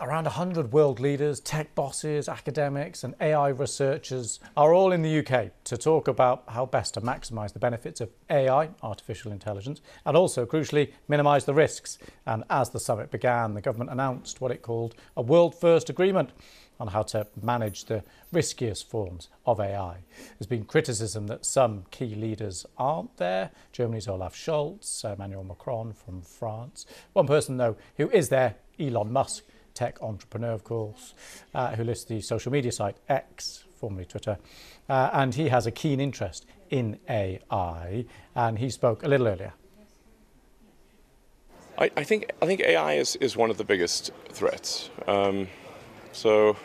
Around 100 world leaders, tech bosses, academics, and AI researchers are all in the UK to talk about how best to maximise the benefits of AI, artificial intelligence, and also, crucially, minimise the risks. And as the summit began, the government announced what it called a world first agreement on how to manage the riskiest forms of AI. There's been criticism that some key leaders aren't there. Germany's Olaf Scholz, Emmanuel Macron from France. One person, though, who is there, Elon Musk tech entrepreneur, of course, uh, who lists the social media site X, formerly Twitter, uh, and he has a keen interest in AI, and he spoke a little earlier. I, I think I think AI is, is one of the biggest threats. Um, so,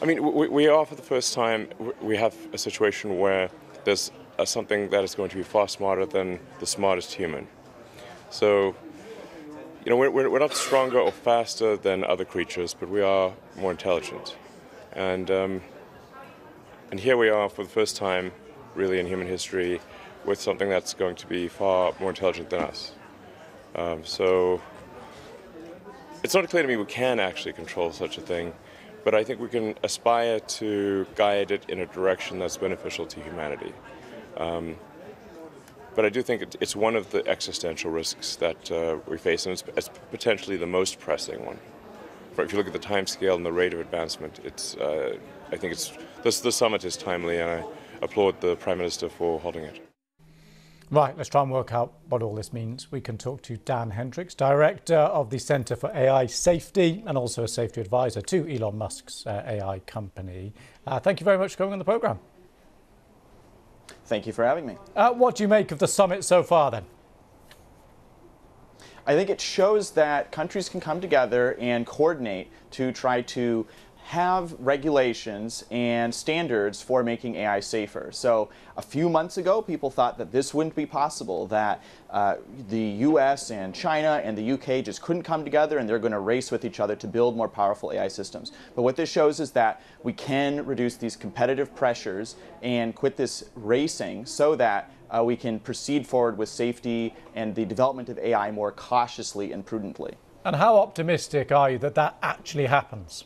I mean, we, we, are for the first time we have a situation where there's something that is going to be far smarter than the smartest human. So you know, we're, we're not stronger or faster than other creatures, but we are more intelligent. And, um, and here we are for the first time, really in human history, with something that's going to be far more intelligent than us. Um, so it's not clear to me we can actually control such a thing, but I think we can aspire to guide it in a direction that's beneficial to humanity. Um, but I do think it's one of the existential risks that uh, we face, and it's, it's, potentially the most pressing one. If you look at the time scale and the rate of advancement, it's, uh, I think it's, this, the summit is timely, and I applaud the Prime Minister for holding it. Right, let's try and work out what all this means. We can talk to Dan Hendrycks, Director of the Centre for AI Safety and also a safety advisor to Elon Musk's uh, AI company. Uh, thank you very much for coming on the programme. Thank you for having me. Uh, what do you make of the summit so far then? I think it shows that countries can come together and coordinate to try to have regulations and standards for making AI safer. So a few months ago, people thought that this wouldn't be possible, that uh, the US and China and the UK just couldn't come together and they're going to race with each other to build more powerful AI systems. But what this shows is that we can reduce these competitive pressures and quit this racing so that uh, we can proceed forward with safety and the development of AI more cautiously and prudently. And how optimistic are you that that actually happens?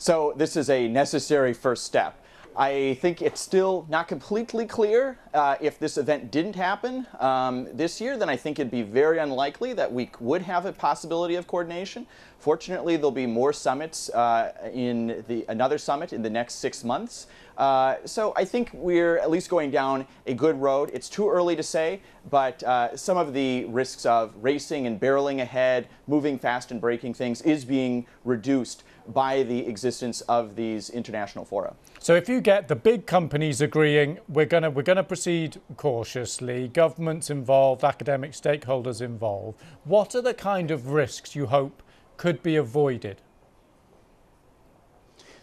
So this is a necessary first step. I think it's still not completely clear uh, if this event didn't happen um, this year, then I think it'd be very unlikely that we would have a possibility of coordination. Fortunately, there'll be more summits uh, in the another summit in the next six months. Uh, so I think we're at least going down a good road. It's too early to say, but uh, some of the risks of racing and barreling ahead, moving fast and breaking things is being reduced by the existence of these international fora. So if you get the big companies agreeing we're going to we're going to proceed cautiously, governments involved, academic stakeholders involved, what are the kind of risks you hope could be avoided?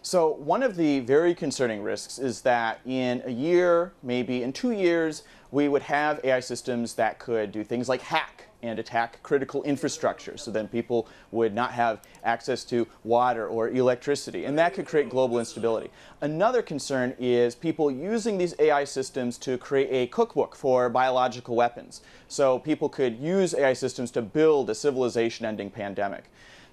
So one of the very concerning risks is that in a year, maybe in two years, we would have AI systems that could do things like hack and attack critical infrastructure. So then people would not have access to water or electricity, and that could create global instability. Another concern is people using these AI systems to create a cookbook for biological weapons. So people could use AI systems to build a civilization-ending pandemic.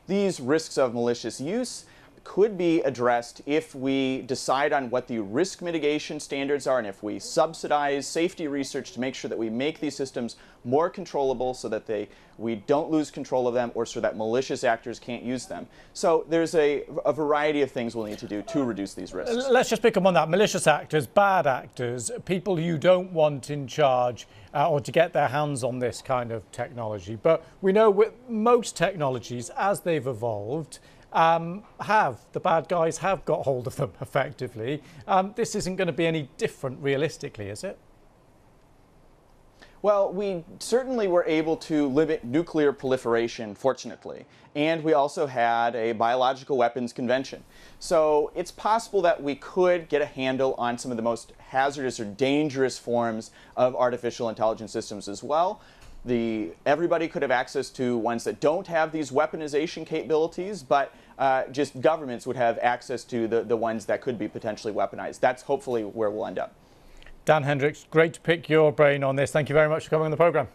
These risks of malicious use could be addressed if we decide on what the risk mitigation standards are and if we subsidize safety research to make sure that we make these systems more controllable so that they we don't lose control of them or so that malicious actors can't use them. So there's a, a variety of things we'll need to do to reduce these risks. Let's just pick up on that. Malicious actors, bad actors, people you don't want in charge uh, or to get their hands on this kind of technology. But we know with most technologies, as they've evolved, um, have, the bad guys have got hold of them effectively. Um, this isn't going to be any different realistically, is it? Well, we certainly were able to limit nuclear proliferation, fortunately. And we also had a biological weapons convention. So it's possible that we could get a handle on some of the most hazardous or dangerous forms of artificial intelligence systems as well the everybody could have access to ones that don't have these weaponization capabilities, but uh, just governments would have access to the, the ones that could be potentially weaponized. That's hopefully where we'll end up. Dan Hendrycks, great to pick your brain on this. Thank you very much for coming on the program.